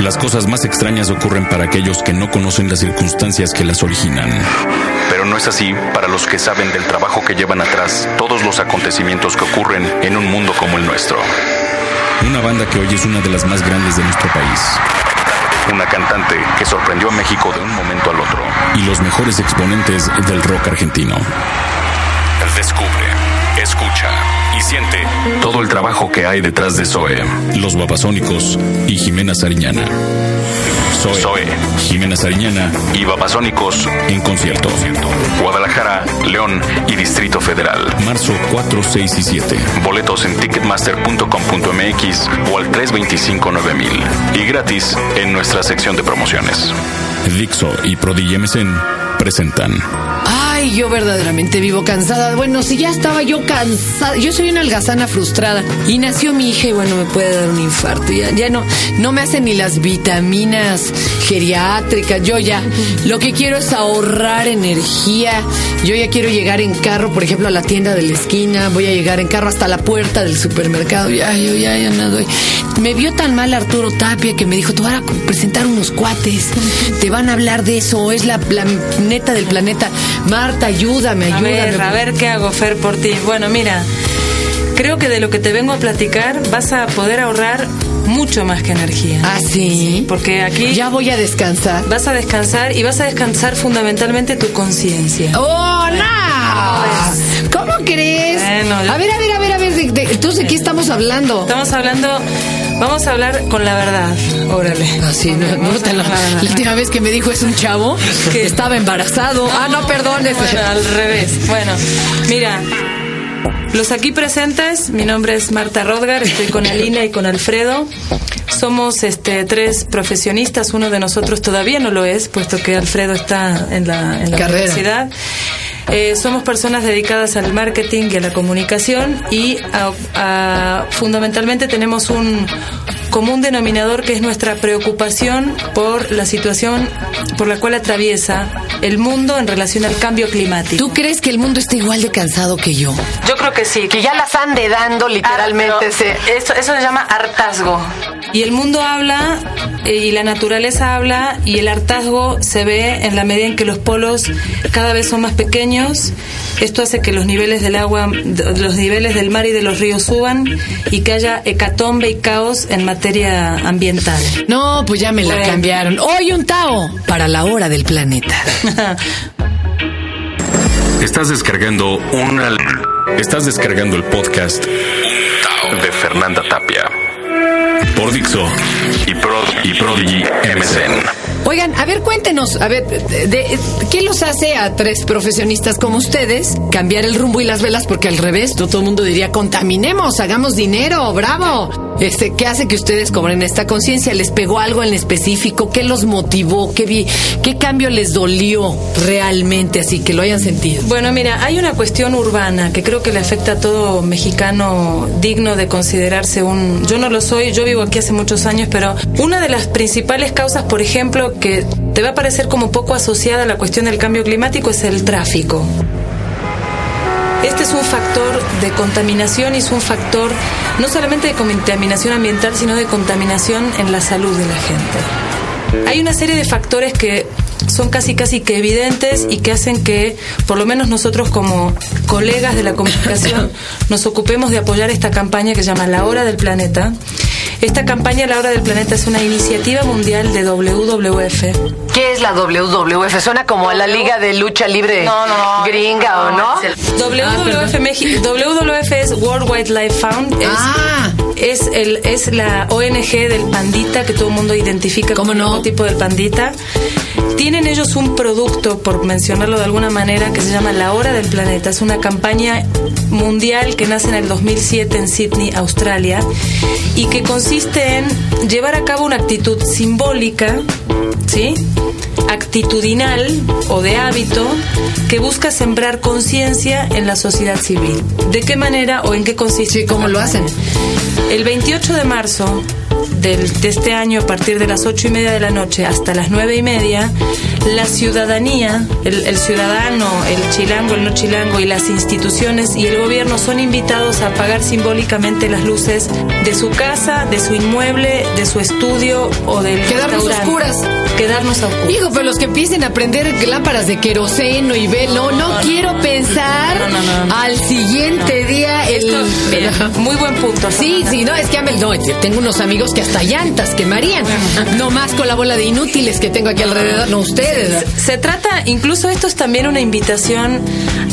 Las cosas más extrañas ocurren para aquellos que no conocen las circunstancias que las originan. Pero no es así para los que saben del trabajo que llevan atrás todos los acontecimientos que ocurren en un mundo como el nuestro. Una banda que hoy es una de las más grandes de nuestro país. Una cantante que sorprendió a México de un momento al otro. Y los mejores exponentes del rock argentino. Descubre, escucha y siente todo el trabajo que hay detrás de Zoe. Los Babasónicos y Jimena Sariñana. Zoe, Jimena Sariñana y Babasónicos en concierto. Guadalajara, León y Distrito Federal. Marzo 4, 6 y 7. Boletos en ticketmaster.com.mx o al 325-9000. Y gratis en nuestra sección de promociones. Dixo y Prodigy MSN presentan. Ay, yo verdaderamente vivo cansada. Bueno, si ya estaba yo cansada. Yo soy una algazana frustrada. Y nació mi hija y bueno, me puede dar un infarto. Ya, ya no, no me hacen ni las vitaminas geriátricas. Yo ya lo que quiero es ahorrar energía. Yo ya quiero llegar en carro, por ejemplo, a la tienda de la esquina. Voy a llegar en carro hasta la puerta del supermercado. Ya, yo ya, ya no doy. Me vio tan mal Arturo Tapia que me dijo, te van a presentar unos cuates. Te van a hablar de eso. Es la, la neta del planeta. Marta, ayúdame, A ayúdame. ver, a ver qué hago, Fer, por ti. Bueno, mira, creo que de lo que te vengo a platicar vas a poder ahorrar mucho más que energía. ¿Ah, sí? Porque aquí Ya voy a descansar. vas a descansar y vas a descansar fundamentalmente tu conciencia. ¡Oh, no! ¿Cómo crees? Bueno, yo- A ver, a ver, a ver, a ver. de- de- entonces, ¿de qué estamos hablando? Estamos hablando, vamos a hablar con la verdad. Órale. Ah, sí, no, no a te la la última vez que me dijo es un chavo que estaba embarazado. ah, no, perdón. Bueno, al revés. Bueno, mira. Los aquí presentes, mi nombre es Marta Rodgar, estoy con Alina y con Alfredo. Somos este, tres profesionistas, uno de nosotros todavía no lo es, puesto que Alfredo está en la, en la Carrera. universidad. Eh, somos personas dedicadas al marketing y a la comunicación y a- a- fundamentalmente tenemos un común denominador que es nuestra preocupación por la situación por la cual atraviesa el mundo en relación al cambio climático. ¿Tú crees que el mundo está igual de cansado que yo? Yo creo que sí. Que ya las ande dando literalmente. Ah, pero eso, eso se llama hartazgo. Y el mundo habla eh, y la naturaleza habla y el hartazgo se ve en la medida en que los polos cada vez son más pequeños. Esto hace que los niveles del agua, los niveles del mar y de los ríos suban y que haya hecatombe y caos en materia ambiental. No, pues ya me la Bueno. cambiaron. Hoy un Tao para la hora del planeta. Estás descargando una. Estás descargando el podcast de Fernanda Tapia por Dixo y, Pro, y Prodigy MSN. Oigan, a ver, cuéntenos, a ver, de- ¿qué los hace a tres profesionistas como ustedes cambiar el rumbo y las velas? Porque al revés, todo el mundo diría, contaminemos, hagamos dinero, bravo. Este, ¿Qué hace que ustedes cobren esta conciencia? ¿Les pegó algo en específico? ¿Qué los motivó? ¿Qué, vi, ¿Qué cambio les dolió realmente así que lo hayan sentido? Bueno, mira, hay una cuestión urbana que creo que le afecta a todo mexicano digno de considerarse un... Yo no lo soy, yo vivo aquí hace muchos años, pero una de las principales causas, por ejemplo, que te va a parecer como poco asociada a la cuestión del cambio climático es el tráfico. Este es un factor de contaminación y es un factor no solamente de contaminación ambiental, sino de contaminación en la salud de la gente. Hay una serie de factores que son casi casi que evidentes y que hacen que por lo menos nosotros como colegas de la comunicación nos ocupemos de apoyar esta campaña que se llama La Hora del Planeta. Esta campaña La Hora del Planeta es una iniciativa mundial de WWF. ¿Qué es la WWF? Suena como a la Liga de Lucha Libre gringa, ¿o no? WWF, Meji- WWF es World Wildlife Fund. Es, Ah. Es, el, es la ONG del pandita que todo el mundo identifica ¿Cómo como no? el tipo del pandita. Tienen ellos un producto, por mencionarlo de alguna manera, que se llama La Hora del Planeta. Es una campaña mundial que nace en el 2007 en Sydney, Australia, y que consiste en llevar a cabo una actitud simbólica, ¿sí? Actitudinal o de hábito que busca sembrar conciencia en la sociedad civil. ¿De qué manera o en qué consiste? Sí, ¿cómo lo hacen? El 28 de marzo del, de este año, a partir de las ocho y media de la noche hasta las nueve y media, la ciudadanía, el, el ciudadano, el chilango, el no chilango y las instituciones y el gobierno son invitados a apagar simbólicamente las luces de su casa, de su inmueble, de su estudio o del Quedarnos oscuras. Quedarnos a oscuras. Hijo, pero los que empiecen a prender lámparas de queroseno y velo, no, no, quiero pensar no, no, no, no. al siguiente día el... Esto, bien, muy buen punto. Sí, sí, no, es que no, tengo unos amigos que hasta llantas quemarían. No más con la bola de inútiles que tengo aquí alrededor, no ustedes. Se trata, incluso esto es también una invitación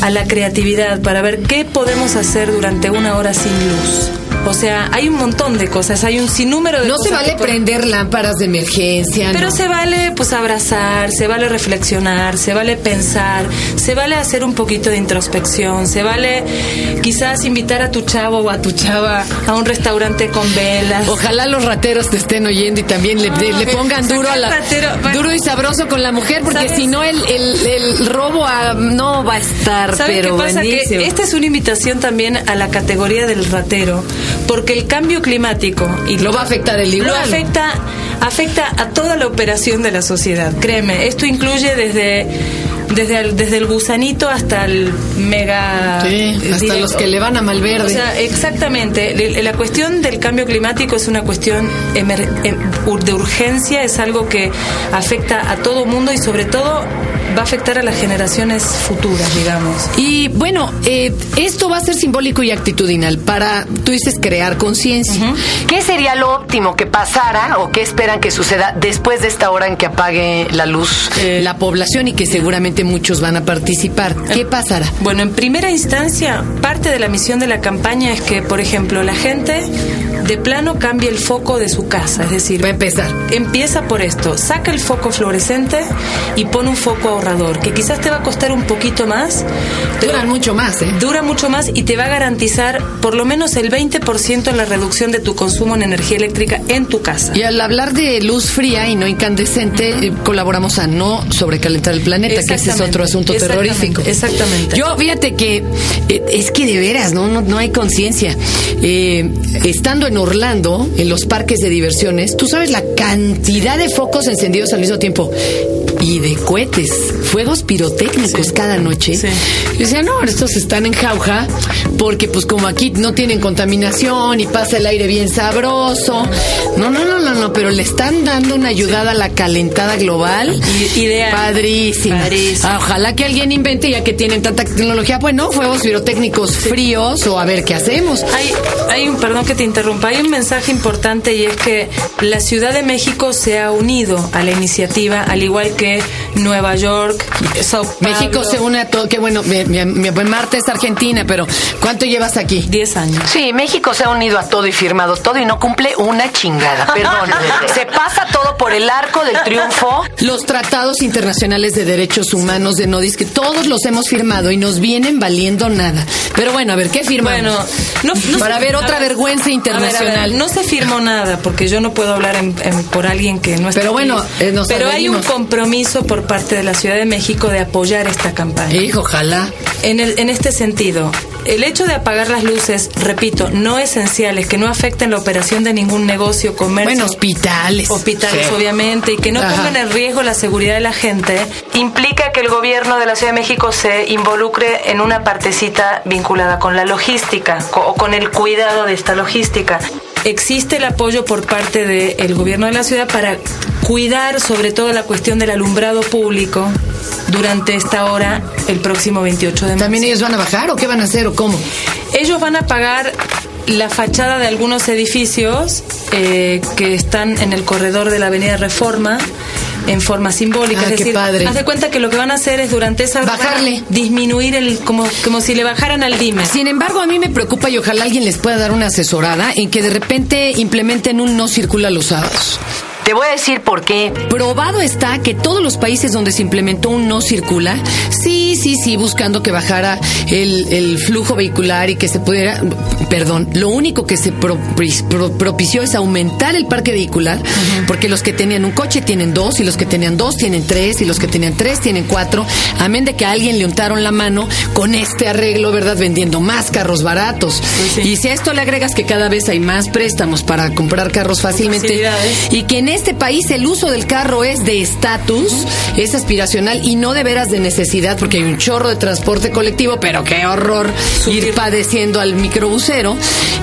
a la creatividad para ver qué podemos hacer durante una hora sin luz. O sea, hay un montón de cosas, hay un sinnúmero de No cosas. se vale por- prender lámparas de emergencia. Pero no. se vale pues abrazar, se vale reflexionar, se vale pensar, se vale hacer un poquito de introspección, se vale quizás invitar a tu chavo o a tu chava a un restaurante con velas. Ojalá los rateros te estén oyendo y también le, pongan duro a la Ratero, bueno. duro y sabroso con la mujer porque si no el, el- el robo a- no va a estar ¿Sabes pero qué pasa? buenísimo. Que esta es una invitación también a la categoría del ratero, porque el cambio climático y Lo va a afectar el igual. lo afecta afecta a toda la operación de la sociedad. Créeme, esto incluye desde desde el, desde el gusanito hasta el mega Sí, hasta directo. los que le van a Malverde. O sea, exactamente. La cuestión del cambio climático es una cuestión em- de urgencia, es algo que afecta a todo mundo y sobre todo va a afectar a las generaciones futuras, digamos. Y bueno, eh, esto va a ser simbólico y actitudinal para, tú dices, crear conciencia. ¿Qué sería lo óptimo que pasara o qué esperan que suceda después de esta hora en que apague la luz Eh, la población y que seguramente muchos van a participar? ¿Qué pasará? Bueno, en primera instancia, parte de la misión de la campaña es que, por ejemplo, la gente de plano cambie el foco de su casa, es decir, Va a empezar. Empieza por esto, saca el foco fluorescente y pone un foco ahorrador, que quizás te va a costar un poquito más, Duran mucho más, ¿eh? dura mucho más y te va a garantizar por lo menos el 20% en la reducción de tu consumo en energía eléctrica en tu casa. Y al hablar de luz fría y no incandescente, eh, colaboramos a no sobrecalentar el planeta, que ese es otro asunto exactamente, terrorífico. exactamente. Yo, fíjate que eh, es que de veras, no, no, no hay conciencia. Eh, estando en Orlando, en los parques de diversiones, tú sabes la cantidad de focos encendidos al mismo tiempo y de cohetes, fuegos pirotécnicos Sí. cada noche. Sí. Yo decía, no, estos están en jauja porque pues como aquí no tienen contaminación y pasa el aire bien sabroso. No, no, no, no, no, pero le están dando una ayudada a la calentada global. Ideal. Padrísima. Padrísimo. Ah, Ojalá que alguien invente, ya que tienen tanta tecnología, bueno, fuegos pirotécnicos fríos o a ver qué hacemos. Hay, hay un, perdón que te interrumpa, hay un mensaje importante y es que la Ciudad de México se ha unido a la iniciativa, al igual que Nueva York, Sao Paulo. México se une a todo, qué bueno, mi, mi, mi buen Marta es Argentina, pero ¿cuánto llevas aquí? 10 años. Sí, México se ha unido a todo y firmado todo y no cumple una chingada. Perdón. se pasa todo por el arco del triunfo. Los tratados internacionales de derechos humanos de no que todos los hemos firmado y nos vienen valiendo nada. Pero bueno, a ver, ¿qué firmamos? Bueno, no, no Para ver otra vergüenza a ver, a internacional. ver, no se firmó nada porque yo no puedo hablar en- en- por alguien que no está. Pero bueno, eh, nos pero hay un compromiso por parte de la Ciudad de México de apoyar esta campaña. Hijo, ojalá. En, el, en este sentido, el hecho de apagar las luces, repito, no esenciales, que no afecten la operación de ningún negocio, comercio. Bueno, hospitales. hospitales, Sí. obviamente, y que no Ajá. pongan en riesgo la seguridad de la gente, implica que el gobierno de la Ciudad de México se involucre en una partecita vinculada con la logística o con el cuidado de esta logística. Existe el apoyo por parte del gobierno de la ciudad para cuidar sobre todo la cuestión del alumbrado público durante esta hora el próximo 28 de marzo. ¿También ellos van a bajar o qué van a hacer o cómo? Ellos van a pagar la fachada de algunos edificios eh, que están en el corredor de la Avenida Reforma en forma simbólica. Ah, es decir, padre. haz de cuenta que lo que van a hacer es durante esa Bajarle. disminuir el como como si le bajaran al dime. Sin embargo, a mí me preocupa y ojalá alguien les pueda dar una asesorada en que de repente implementen un no circula los sábados. Te voy a decir por qué. Probado está que todos los países donde se implementó un no circula, sí, sí, sí, buscando que bajara el, el flujo vehicular y que se pudiera, perdón, lo único que se pro- pro- propició es aumentar el parque vehicular, porque los que tenían un coche tienen dos, y los que tenían dos tienen tres, y los que tenían tres tienen cuatro, amén de que a alguien le untaron la mano con este arreglo, ¿verdad? Vendiendo más carros baratos. sí. Y si a esto le agregas que cada vez hay más préstamos para comprar carros fácilmente, y que en este país el uso del carro es de estatus, es aspiracional y no de veras de necesidad, porque hay un chorro de transporte colectivo, pero qué horror Subir. ir padeciendo al microbusero.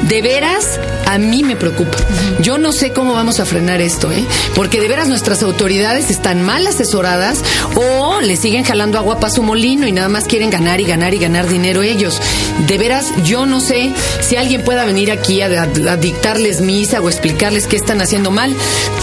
De veras, a mí me preocupa. Yo no sé cómo vamos a frenar esto, ¿eh? Porque de veras nuestras autoridades están mal asesoradas o le siguen jalando agua para su molino y nada más quieren ganar y ganar y ganar dinero ellos. De veras, yo no sé si alguien pueda venir aquí a, a- a dictarles misa o explicarles qué están haciendo mal,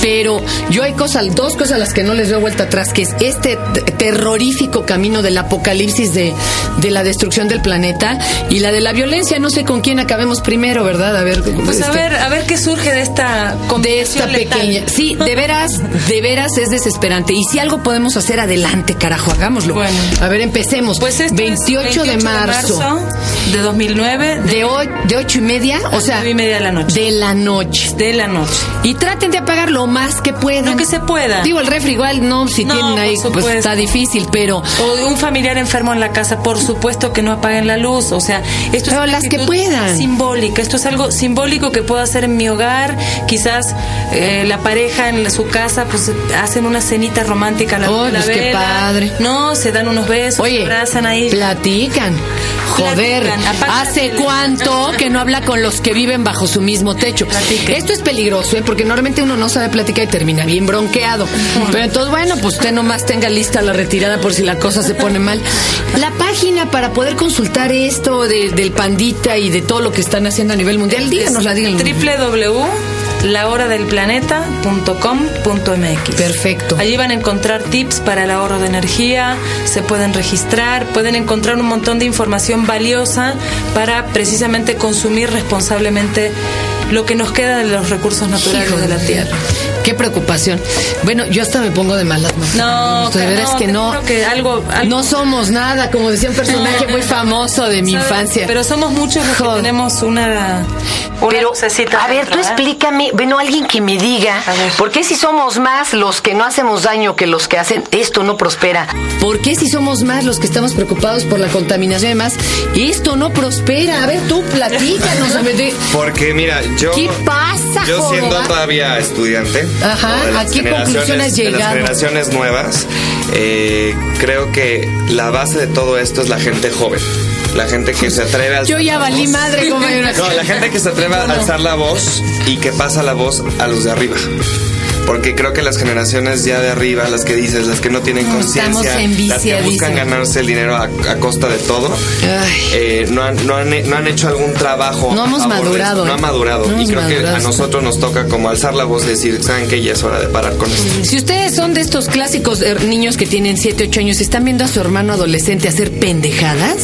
pero yo hay cosas, dos cosas a las que no les doy vuelta atrás, que es este terrorífico camino del apocalipsis de, de la destrucción del planeta y la de la violencia. No sé con quién acabemos primero, ¿verdad? A ver, Pues a este, ver, a ver qué surge de esta de esta letal. pequeña. Sí, de veras, de veras es desesperante. Y si algo podemos hacer, adelante, carajo, hagámoslo. Bueno. A ver, empecemos. Pues esto es 28, de marzo. de 2009 De, hoy, de ocho y media, o sea, nueve y media de la noche. de la noche. de la noche. Y traten de apagar lo más que puedan. Lo que se pueda. Digo, el refri igual no, si No, tienen ahí, pues está difícil, pero O un familiar enfermo en la casa, por supuesto que no apaguen la luz. O sea, esto Pero es las que puedan. Simbólica. Esto es algo simbólico que puedo hacer en mi hogar. Quizás eh, la pareja en su casa, pues hacen una cenita romántica a la, Oh, luz de la pues, qué vela. padre. No, se dan unos besos, se abrazan ahí. platican. Joder, ¿hace cuánto que no habla con los que viven bajo su mismo techo? Esto es peligroso, ¿eh? porque normalmente uno no sabe platicar y termina bien bronqueado. Pero entonces, bueno, pues usted nomás tenga lista la retirada por si la cosa se pone mal. La página para poder consultar esto de- del pandita y de todo lo que están haciendo a nivel mundial, díganos la díganos. www.lahoradelplaneta.com.mx Perfecto. Allí van a encontrar tips para el ahorro de energía, se pueden registrar, pueden encontrar un montón de información valiosa para precisamente consumir responsablemente lo que nos queda de los recursos naturales Hijo de la tierra. Qué preocupación. Bueno, yo hasta me pongo de malas. No, de veras no, que te no. que algo- algo- No somos nada, como decía un personaje No. muy famoso de mi ¿Sabes? infancia. Pero somos muchos los que tenemos una, una Pero, lucecita a ver, dentro, tú ¿eh? explícame, bueno, alguien que me diga. ¿por qué si somos más los que no hacemos daño que los que hacen esto no prospera? ¿Por qué si somos más los que estamos preocupados por la contaminación y demás, esto no prospera? A ver, tú platícanos. a ver, de- Porque mira, yo. ¿Qué pasa, Yo siendo todavía estudiante. Ajá, ¿a qué has De las generaciones nuevas, eh, creo que la base de todo esto es la gente joven. La gente que se atreve a Yo ya valí madre como No, la gente que se atreve a alzar la voz y que pasa la voz a los de arriba. Porque creo que las generaciones ya de arriba, las que dices, las que no tienen Estamos conciencia, las que buscan ganarse el dinero a, a costa de todo, eh, no, han, no, han, no han hecho algún trabajo. No hemos madurado, No han madurado. No y creo que a nosotros nos toca como alzar la voz y decir, ¿saben qué? Ya es hora de parar con esto. Si ustedes son de estos clásicos eh, niños que tienen 7, 8 años y están viendo a su hermano adolescente hacer pendejadas,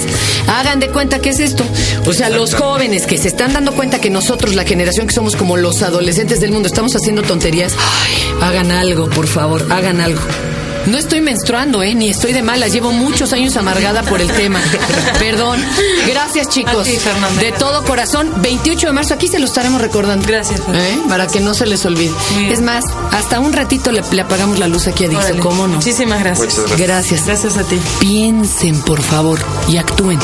hagan de cuenta que es esto. O sea, los jóvenes que se están dando cuenta que nosotros, la generación que somos como los adolescentes del mundo, estamos haciendo tonterías, ay, hagan algo, por favor, hagan algo. No estoy menstruando, ¿eh? Ni estoy de malas. Llevo muchos años amargada por el tema. Perdón. Gracias, chicos. Ti. De todo corazón. 28 de marzo. Aquí se lo estaremos recordando. Gracias. ¿Eh? Para que no se les olvide. Bien. Es más, hasta un ratito le, le apagamos la luz aquí a Dixo. ¿Cómo no? Muchísimas gracias. Gracias. Gracias a ti. Piensen, por favor, y actúen.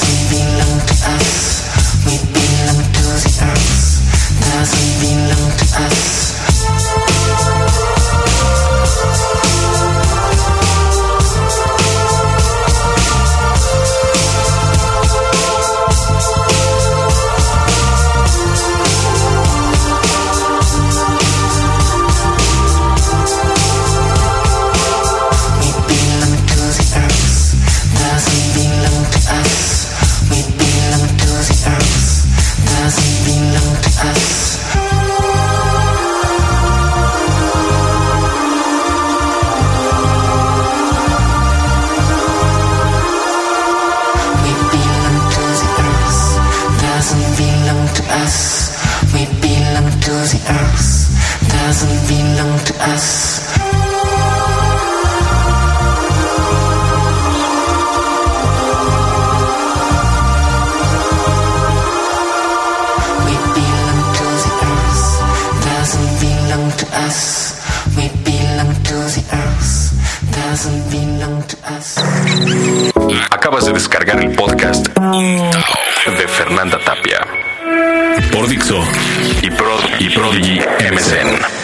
taking on us. Descargar el podcast de Fernanda Tapia por Dixo y, Prod y Prodigy MSN.